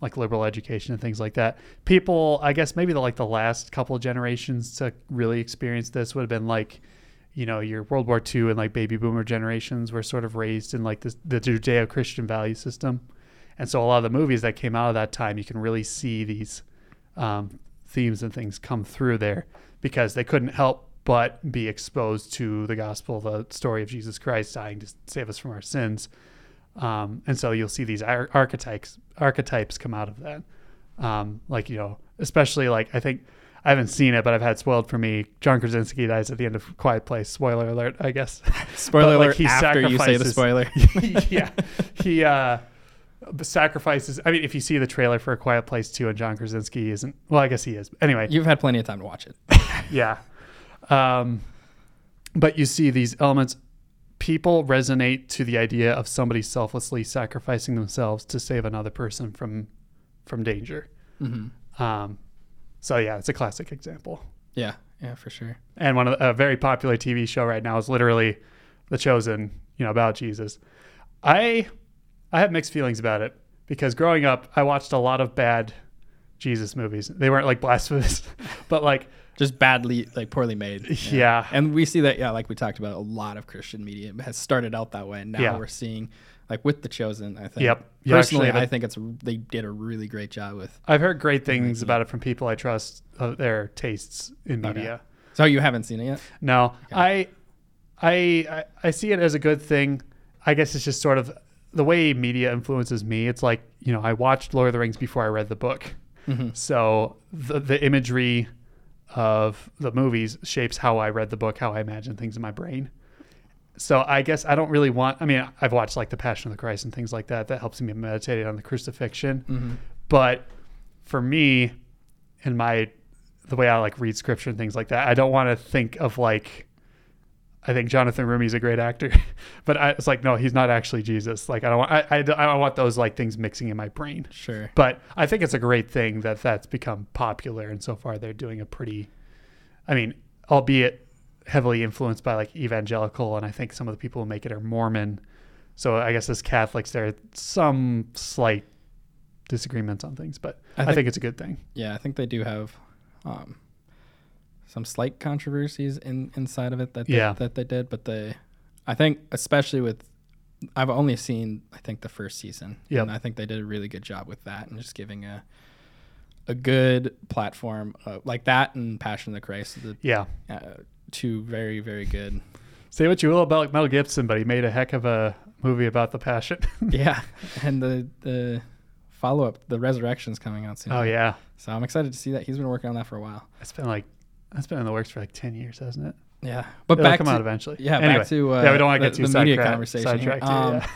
Speaker 2: like liberal education and things like that. People, I guess, maybe the like the last couple of generations to really experience this would have been like, you know, your World War II and like baby boomer generations were sort of raised in like this, the Judeo-Christian value system, and so a lot of the movies that came out of that time, you can really see these um, themes and things come through there because they couldn't help but be exposed to the gospel, the story of Jesus Christ dying to save us from our sins. Um, and so you'll see these ar- archetypes archetypes come out of that. Um, like you know, especially like I think I haven't seen it, but I've had spoiled for me. John Krasinski dies at the end of Quiet Place. Spoiler alert, I guess.
Speaker 1: spoiler
Speaker 2: but, like,
Speaker 1: alert
Speaker 2: he
Speaker 1: after you say the spoiler.
Speaker 2: yeah, he uh, sacrifices. I mean, if you see the trailer for A Quiet Place two, and John Krasinski isn't. Well, I guess he is. Anyway,
Speaker 1: You've had plenty of time to watch it.
Speaker 2: yeah. Um, but you see these elements. People resonate to the idea of somebody selflessly sacrificing themselves to save another person from from danger.
Speaker 1: hmm
Speaker 2: Um, so yeah, it's a classic example.
Speaker 1: Yeah, yeah, for sure.
Speaker 2: And one of the, a very popular TV show right now is literally The Chosen. You know about Jesus. I I have mixed feelings about it because growing up, I watched a lot of bad Jesus movies. They weren't like blasphemous, but like
Speaker 1: just badly like poorly made.
Speaker 2: Yeah.
Speaker 1: And we see that yeah, like we talked about, a lot of Christian media has started out that way, and now
Speaker 2: Yeah.
Speaker 1: we're seeing like with the chosen. I think.
Speaker 2: Yep. You
Speaker 1: Personally, I think it's they did a really great job with.
Speaker 2: I've heard great things about it from people I trust of their tastes in
Speaker 1: Okay.
Speaker 2: media.
Speaker 1: So you haven't seen it yet?
Speaker 2: No, I, I, I, I see it as a good thing. I guess it's just sort of the way media influences me. It's like you know, I watched Lord of the Rings before I read the book,
Speaker 1: Mm-hmm.
Speaker 2: so the the imagery of the movies shapes how I read the book, how I imagine things in my brain. So I guess I don't really want. I mean, I've watched like the Passion of the Christ and things like that. That helps me meditate on the crucifixion.
Speaker 1: Mm-hmm.
Speaker 2: But for me, in my the way I like read scripture and things like that, I don't want to think of like. I think Jonathan Roumie's a great actor, but I, it's like no, he's not actually Jesus. Like I don't want. I, I, I don't want those like things mixing in my brain.
Speaker 1: Sure.
Speaker 2: But I think it's a great thing that that's become popular, and so far they're doing a pretty. I mean, albeit heavily influenced by like evangelical, and I think some of the people who make it are Mormon. So I guess as Catholics, there are some slight disagreements on things, but
Speaker 1: I
Speaker 2: I
Speaker 1: think-
Speaker 2: think, it's a good thing.
Speaker 1: Yeah, I think they do have um, some slight controversies in inside of it that they,
Speaker 2: Yeah.
Speaker 1: that they did, but they, I think especially with, I've only seen I think the first season,
Speaker 2: Yep.
Speaker 1: and I think they did a really good job with that and just giving a a good platform uh, like that and Passion of the Christ, the
Speaker 2: Yeah.
Speaker 1: uh, two very very good.
Speaker 2: Say what you will about Mel Gibson, but he made a heck of a movie about the Passion.
Speaker 1: yeah, and the the follow up, the Resurrection's coming out soon.
Speaker 2: oh yeah,
Speaker 1: so I'm excited to see that. He's been working on that for a while.
Speaker 2: it's been like that's been in the works for like ten years, hasn't it?
Speaker 1: Yeah, but
Speaker 2: It'll
Speaker 1: back
Speaker 2: come
Speaker 1: to
Speaker 2: out eventually.
Speaker 1: Yeah,
Speaker 2: Anyway.
Speaker 1: back to uh,
Speaker 2: yeah, we don't want to
Speaker 1: the,
Speaker 2: get too
Speaker 1: the media conversation. here.
Speaker 2: sidetracked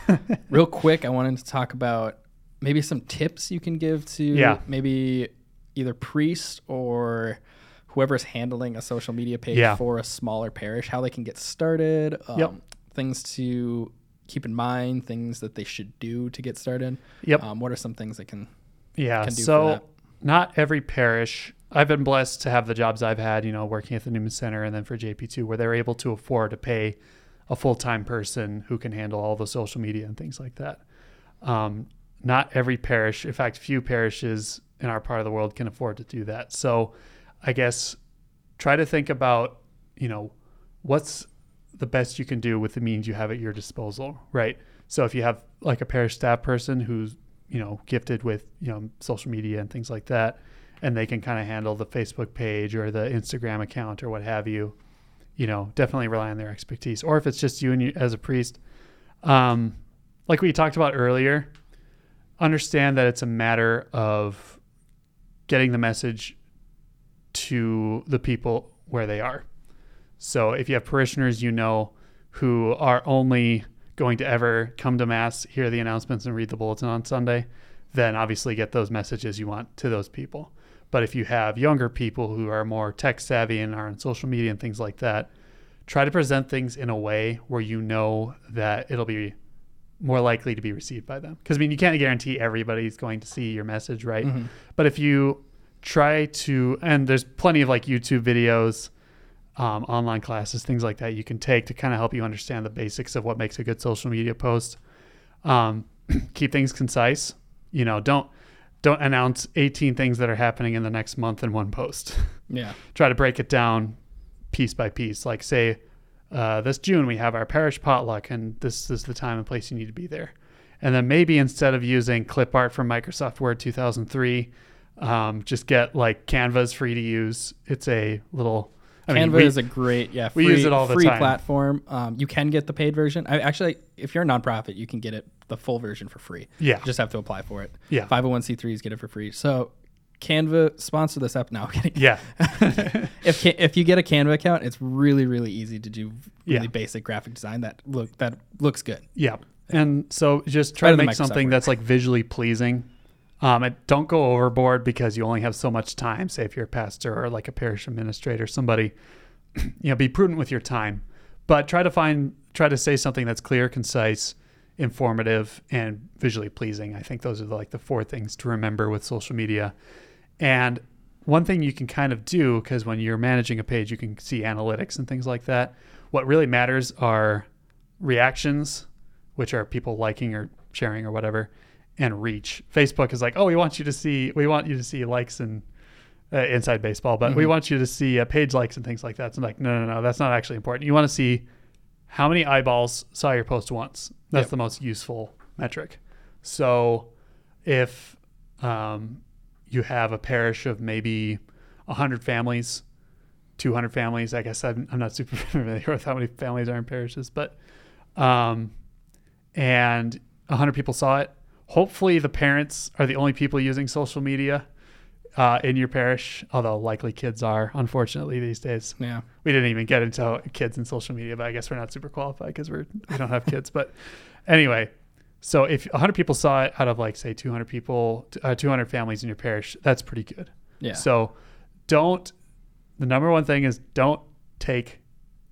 Speaker 1: Um,
Speaker 2: yeah.
Speaker 1: real quick, I wanted to talk about maybe some tips you can give to
Speaker 2: Yeah.
Speaker 1: maybe either priest or whoever's handling a social media page
Speaker 2: Yeah.
Speaker 1: for a smaller parish, how they can get started, um,
Speaker 2: Yep.
Speaker 1: things to keep in mind, things that they should do to get started.
Speaker 2: Yep.
Speaker 1: Um, what are some things that can
Speaker 2: Yeah.
Speaker 1: can
Speaker 2: so
Speaker 1: that.
Speaker 2: not every parish. I've been blessed to have the jobs I've had, you know, working at the Newman Center and then for JP2, where they're able to afford to pay a full time person who can handle all the social media and things like that. Um, not every parish, in fact, few parishes in our part of the world can afford to do that. So I guess try to think about, you know, what's the best you can do with the means you have at your disposal, right? So if you have like a parish staff person who's, you know, gifted with, you know, social media and things like that, and they can kind of handle the Facebook page or the Instagram account or what have you, you know, definitely rely on their expertise. Or if it's just you and you as a priest, um, like we talked about earlier, understand that it's a matter of getting the message to the people where they are. So if you have parishioners you know who are only going to ever come to mass, hear the announcements, and read the bulletin on Sunday, then obviously get those messages you want to those people. But if you have younger people who are more tech savvy and are on social media and things like that, try to present things in a way where you know that it'll be more likely to be received by them. Because I mean, you can't guarantee everybody's going to see your message, right?
Speaker 1: Mhm.
Speaker 2: But if you try to, and there's plenty of like YouTube videos, um, online classes, things like that you can take to kind of help you understand the basics of what makes a good social media post. Um, keep things concise. You know, don't don't announce 18 things that are happening in the next month in one post.
Speaker 1: Yeah.
Speaker 2: Try to break it down piece by piece. Like say, uh, this June we have our parish potluck, and this is the time and place you need to be there. And then maybe instead of using clip art from Microsoft Word 2003, um, just get like Canva's free to use. It's a little. I
Speaker 1: Canva
Speaker 2: mean, we-
Speaker 1: is a great, yeah,
Speaker 2: we
Speaker 1: free,
Speaker 2: use it all the
Speaker 1: free
Speaker 2: time.
Speaker 1: platform. Um, you can get the paid version. I actually, if you're a nonprofit, you can get it the full version for free.
Speaker 2: yeah,
Speaker 1: You just have to apply for it.
Speaker 2: yeah,
Speaker 1: 501c3s get it for free. So Canva sponsor this up now.
Speaker 2: yeah,
Speaker 1: if if you get a Canva account, it's really really easy to do really
Speaker 2: Yeah.
Speaker 1: basic graphic design that look that looks good.
Speaker 2: yeah. And so just try
Speaker 1: Better
Speaker 2: to make something
Speaker 1: Word.
Speaker 2: that's like visually pleasing. Um, don't go overboard because you only have so much time. Say if you're a pastor or like a parish administrator, somebody, you know, be prudent with your time, but try to find, try to say something that's clear, concise, informative, and visually pleasing. I think those are like the four things to remember with social media. And one thing you can kind of do, because when you're managing a page, you can see analytics and things like that. What really matters are reactions, which are people liking or sharing or whatever, and reach. Facebook is like, oh, we want you to see, we want you to see likes and uh, inside baseball, but we
Speaker 1: Mhm.
Speaker 2: want you to see uh, page likes and things like that. So I'm like, no, no, no, that's not actually important. You want to see how many eyeballs saw your post once. That's
Speaker 1: Yep.
Speaker 2: the most useful metric. So if um, you have a parish of maybe 100 families, 200 families, I guess I'm, I'm not super familiar with how many families are in parishes, but um, and 100 people saw it. Hopefully, the parents are the only people using social media uh, in your parish, although likely kids are, unfortunately, these days.
Speaker 1: Yeah.
Speaker 2: We didn't even get into kids and social media, but I guess we're not super qualified because we're we don't have kids. But anyway, so if 100 people saw it out of like say 200 people, uh, 200 families in your parish, that's pretty good.
Speaker 1: Yeah.
Speaker 2: So don't. The number one thing is don't take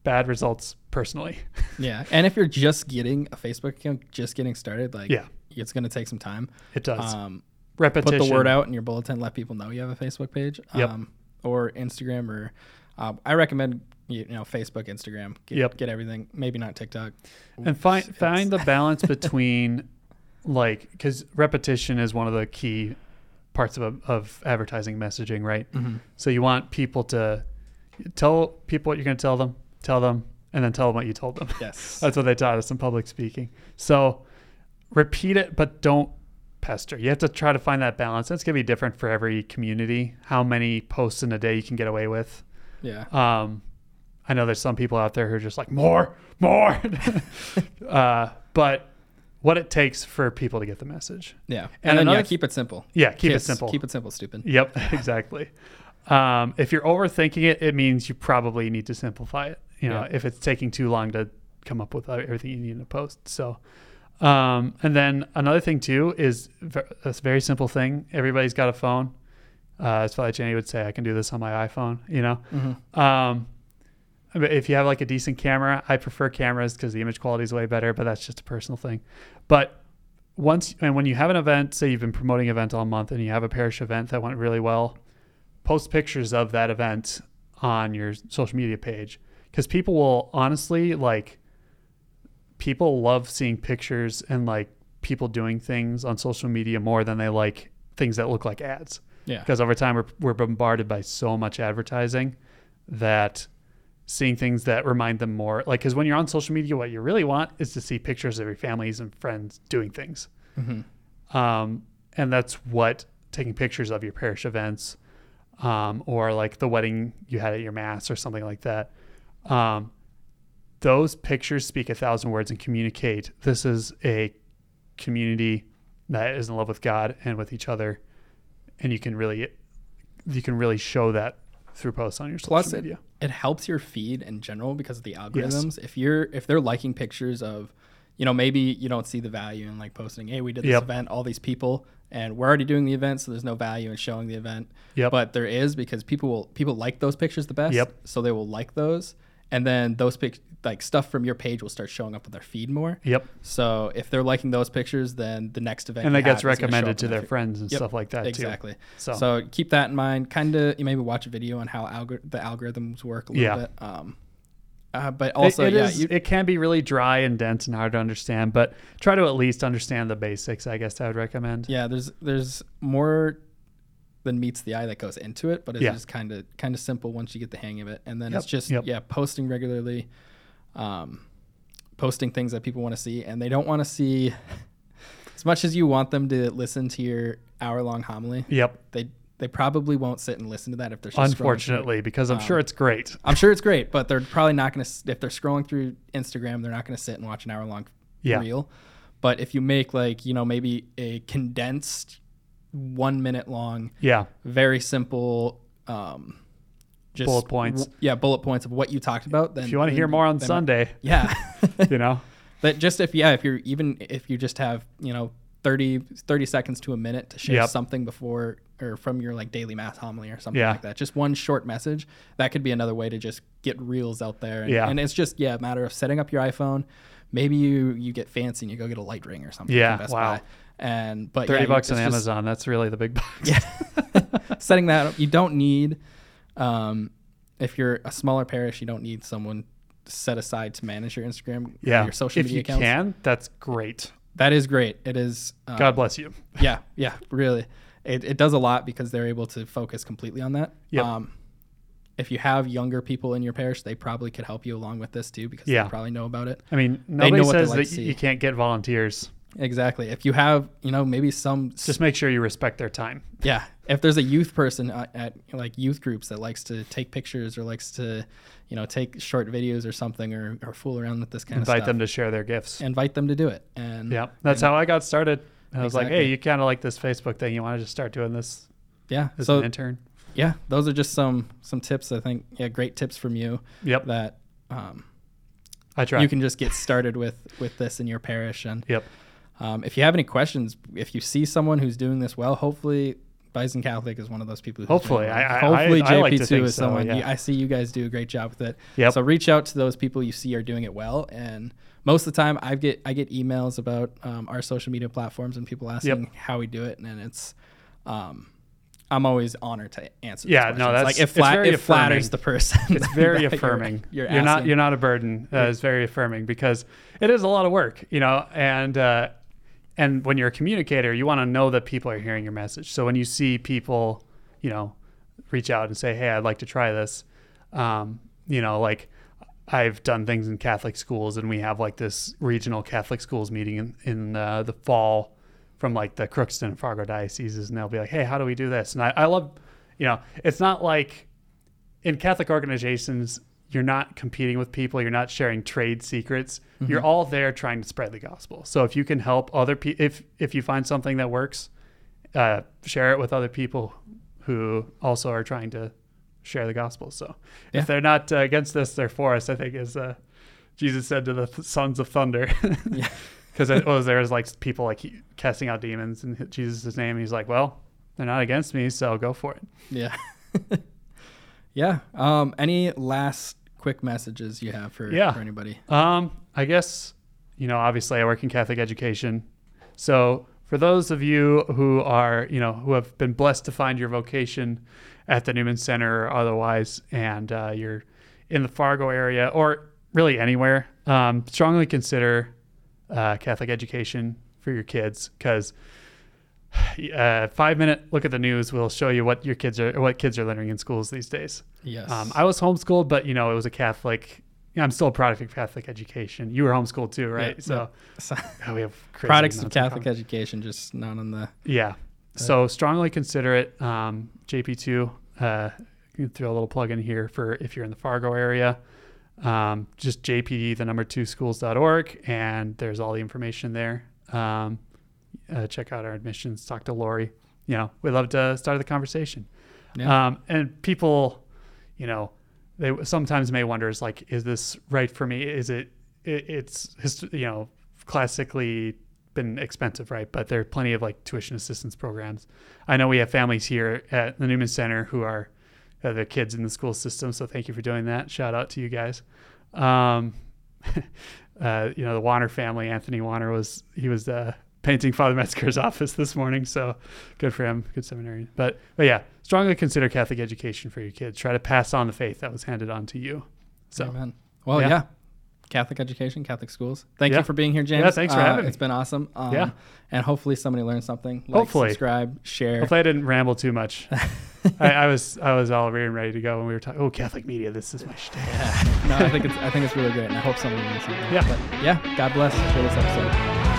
Speaker 2: bad results personally.
Speaker 1: yeah. And if you're just getting a Facebook account, just getting started, like
Speaker 2: Yeah.
Speaker 1: it's gonna take some time.
Speaker 2: It does.
Speaker 1: Um,
Speaker 2: Repetition.
Speaker 1: put the word out in your bulletin, let people know you have a Facebook page.
Speaker 2: Yep.
Speaker 1: Um, or Instagram or um, I recommend you know Facebook, Instagram. Get,
Speaker 2: Yep.
Speaker 1: get everything. Maybe not TikTok.
Speaker 2: and find find the balance between like because repetition is one of the key parts of a, of advertising messaging, right?
Speaker 1: Mhm.
Speaker 2: So you want people to tell people what you're going to tell them, tell them, and then tell them what you told them.
Speaker 1: Yes.
Speaker 2: That's what they taught us in public speaking. So repeat it, but don't pester. You have to try to find that balance. That's going to be different for every community. How many posts in a day you can get away with.
Speaker 1: yeah.
Speaker 2: Um, I know there's some people out there who are just like more, more. uh, but what it takes for people to get the message.
Speaker 1: Yeah.
Speaker 2: and
Speaker 1: And, then
Speaker 2: another
Speaker 1: yeah, keep it simple.
Speaker 2: Yeah, keep
Speaker 1: Kids,
Speaker 2: it simple.
Speaker 1: Keep it simple, stupid.
Speaker 2: Yep, exactly. Um, if you're overthinking it, it means you probably need to simplify it. You know,
Speaker 1: Yeah.
Speaker 2: if it's taking too long to come up with everything you need in a post. So, um, and then another thing too is a very simple thing. Everybody's got a phone. Uh, as Father Jenny would say, I can do this on my iPhone. You know,
Speaker 1: Mhm.
Speaker 2: um, but if you have like a decent camera, I prefer cameras because the image quality is way better. But that's just a personal thing. But once and when you have an event, say you've been promoting an event all month, and you have a parish event that went really well, post pictures of that event on your social media page because people will honestly like. People love seeing pictures and like people doing things on social media more than they like things that look like ads
Speaker 1: Yeah.
Speaker 2: because over time we're, we're bombarded by so much advertising that seeing things that remind them more like because when you're on social media what you really want is to see pictures of your families and friends doing things
Speaker 1: Mhm.
Speaker 2: um, and that's what taking pictures of your parish events um, or like the wedding you had at your mass or something like that um, those pictures speak a thousand words and communicate this is a community that is in love with god and with each other and you can really you can really show that through posts on your social
Speaker 1: Plus, it,
Speaker 2: media
Speaker 1: it helps your feed in general because of the algorithms. If you're if they're liking pictures of, you know, maybe you don't see the value in like posting, hey, we did this
Speaker 2: Yep.
Speaker 1: event, all these people, and we're already doing the event, so there's no value in showing the event.
Speaker 2: Yep.
Speaker 1: But there is because people will people like those pictures the best.
Speaker 2: Yep.
Speaker 1: So they will like those, and then those pic like stuff from your page will start showing up on their feed more.
Speaker 2: yep
Speaker 1: So if they're liking those pictures, then the next event
Speaker 2: and that gets
Speaker 1: have is gonna show
Speaker 2: recommended to their
Speaker 1: feed.
Speaker 2: friends and
Speaker 1: Yep,
Speaker 2: stuff like that
Speaker 1: Exactly.
Speaker 2: too so,
Speaker 1: So keep that in mind. Kind of, you maybe watch a video on how algor- the algorithms work a little
Speaker 2: Yeah.
Speaker 1: bit. Um, uh, but
Speaker 2: It-
Speaker 1: also,
Speaker 2: it
Speaker 1: yeah,
Speaker 2: is-
Speaker 1: you,
Speaker 2: it can be really dry and dense and hard to understand, but try to at least understand the basics. I guess I would recommend.
Speaker 1: yeah, there's there's more than meets the eye that goes into it, but it's
Speaker 2: Yeah.
Speaker 1: just kind of kind of simple once you get the hang of it. And then
Speaker 2: Yep,
Speaker 1: it's just
Speaker 2: yep.
Speaker 1: yeah, posting regularly, um, posting things that people want to see, and they don't want to see as much as you want them to listen to your hour long homily.
Speaker 2: Yep.
Speaker 1: They they probably won't sit and listen to that if they're just scrolling through.
Speaker 2: Unfortunately, because I'm sure
Speaker 1: Um,
Speaker 2: it's great.
Speaker 1: I'm sure it's great, but they're probably not going to. If they're scrolling through Instagram, they're not going to sit and watch an hour long
Speaker 2: Yeah.
Speaker 1: reel. But if you make like you know maybe a condensed, one minute long,
Speaker 2: Yeah.
Speaker 1: very simple, um, just
Speaker 2: Bullet points.
Speaker 1: w- yeah, bullet points of what you talked about. Then
Speaker 2: If you want to hear more on Sunday,
Speaker 1: yeah,
Speaker 2: you know,
Speaker 1: but just if yeah, if you're even if you just have you know 30, 30 seconds to a minute to share
Speaker 2: Yep.
Speaker 1: something before or from your like daily mass homily or something
Speaker 2: Yeah.
Speaker 1: like that. Just one short message. That could be another way to just get reels out there. And,
Speaker 2: Yeah.
Speaker 1: and it's just yeah, a matter of setting up your iPhone. Maybe you you get fancy and you go get a light ring or something.
Speaker 2: Yeah, wow.
Speaker 1: Buy. And but
Speaker 2: thirty
Speaker 1: yeah,
Speaker 2: bucks on
Speaker 1: just-
Speaker 2: Amazon. That's really the big bucks.
Speaker 1: yeah. Setting that up. You don't need, um, if you're a smaller parish, you don't need someone set aside to manage your Instagram,
Speaker 2: Yeah.
Speaker 1: your social
Speaker 2: if
Speaker 1: media
Speaker 2: you
Speaker 1: accounts.
Speaker 2: can, that's great.
Speaker 1: That is great. It is. Um,
Speaker 2: God bless you.
Speaker 1: Yeah, yeah, really. it, it does a lot because they're able to focus completely on that.
Speaker 2: Yep.
Speaker 1: Um, if you have younger people in your parish, they probably could help you along with this too because
Speaker 2: Yeah.
Speaker 1: they probably know about it.
Speaker 2: I mean, nobody says
Speaker 1: like
Speaker 2: that you can't get volunteers.
Speaker 1: Exactly. If you have, you know, maybe some
Speaker 2: Just make sure you respect their time.
Speaker 1: Yeah, if there's a youth person at, at like youth groups that likes to take pictures or likes to, you know, take short videos or something or, or fool around with this kind
Speaker 2: Invite
Speaker 1: of stuff, Invite
Speaker 2: them to share their gifts.
Speaker 1: invite them to do it. And
Speaker 2: Yeah, that's
Speaker 1: and-
Speaker 2: how I got started. I was like, hey, you kind of like this Facebook thing. You want to just start doing this
Speaker 1: yeah.
Speaker 2: as
Speaker 1: So
Speaker 2: an intern?
Speaker 1: yeah, those are just some some tips. I think yeah, great tips from you
Speaker 2: Yep,
Speaker 1: that um,
Speaker 2: I try.
Speaker 1: you can just get started with with this in your parish. And
Speaker 2: Yep.
Speaker 1: um, if you have any questions, if you see someone who's doing this well, hopefully. Bison Catholic is one of those people.
Speaker 2: Hopefully. I- I-
Speaker 1: hopefully
Speaker 2: I- I
Speaker 1: JP
Speaker 2: to
Speaker 1: two
Speaker 2: think
Speaker 1: is
Speaker 2: so,
Speaker 1: someone.
Speaker 2: yeah.
Speaker 1: I see you guys do a great job with it.
Speaker 2: Yep.
Speaker 1: So reach out to those people you see are doing it well. And most of the time, I get I get emails about um, our social media platforms and people asking how we do it, and it's um, I'm always honored to answer. those
Speaker 2: Yeah, no, that's-
Speaker 1: like it,
Speaker 2: it's
Speaker 1: flat,
Speaker 2: very
Speaker 1: it flatters
Speaker 2: affirming.
Speaker 1: the person.
Speaker 2: it's very
Speaker 1: that you're-
Speaker 2: affirming.
Speaker 1: You're,
Speaker 2: You're, not you're not a burden. Uh, it's very affirming because it is a lot of work, you know, and uh, and when you're a communicator, you want to know that people are hearing your message. So when you see people, you know, reach out and say, "Hey, I'd like to try this," um, you know, like I've done things in Catholic schools, and we have like this regional Catholic schools meeting in in uh, the fall from like the Crookston and Fargo dioceses, and they'll be like, "Hey, how do we do this?" And I, I love, you know, it's not like in Catholic organizations, you're not competing with people, you're not sharing trade secrets. You're all there trying to spread the gospel. So if you can help other people, if if you find something that works, uh, share it with other people who also are trying to share the gospel. So
Speaker 1: Yeah.
Speaker 2: if they're not uh, against this, they're for us. I think is uh, Jesus said to the th- sons of thunder. Because it was there was like people like casting out demons in Jesus' name. He's like, well, they're not against me, so go for it.
Speaker 1: Yeah. yeah. Um, any last quick messages you have for,
Speaker 2: Yeah.
Speaker 1: for anybody?
Speaker 2: Um, I guess, you know, obviously I work in Catholic education. So for those of you who are, you know, who have been blessed to find your vocation at the Newman Center or otherwise, and uh, you're in the Fargo area or really anywhere, um, strongly consider uh, Catholic education for your kids because uh, five minute look at the news will show you what your kids are, what kids are learning in schools these days.
Speaker 1: Yes.
Speaker 2: Um, I was homeschooled, but you know, it was a Catholic. Yeah, I'm still a product of Catholic education. You were homeschooled too, right?
Speaker 1: Yeah,
Speaker 2: so oh, we have crazy
Speaker 1: products of Catholic education, just not on the.
Speaker 2: Yeah. So strongly consider it. Um, JP2. Uh, you can throw a little plug in here for if you're in the Fargo area. Um, just JPD, the number two schools.org, and there's all the information there. Um, uh, check out our admissions. Talk to Lori. You know, we'd love to start the conversation.
Speaker 1: Yeah.
Speaker 2: Um, and people, you know, they sometimes may wonder, is like, is this right for me? Is it, it it's, hist- you know, classically been expensive, right? But there are plenty of like tuition assistance programs. I know we have families here at the Newman Center who are uh, the kids in the school system. So thank you for doing that. Shout out to you guys. Um, uh, you know, the Warner family, Anthony Warner was, he was, uh, painting Father Metzger's office this morning. So good for him. Good seminary. But, but yeah, strongly consider Catholic education for your kids. Try to pass on the faith that was handed on to you. So
Speaker 1: Amen. Well,
Speaker 2: yeah.
Speaker 1: yeah. Catholic education, Catholic schools. Thank
Speaker 2: Yeah.
Speaker 1: you for being here, James.
Speaker 2: Yeah, thanks for
Speaker 1: Uh,
Speaker 2: having me.
Speaker 1: It's been awesome. Um,
Speaker 2: Yeah.
Speaker 1: And hopefully somebody learned something. Like,
Speaker 2: Hopefully.
Speaker 1: subscribe, share.
Speaker 2: hopefully I didn't ramble too much. I, I was, I was all ready and ready to go when we were talking. Oh, Catholic media. This is my shtick.
Speaker 1: no, I think it's I think it's really great, and I hope somebody learned something.
Speaker 2: Yeah.
Speaker 1: But yeah, God bless. Share this episode.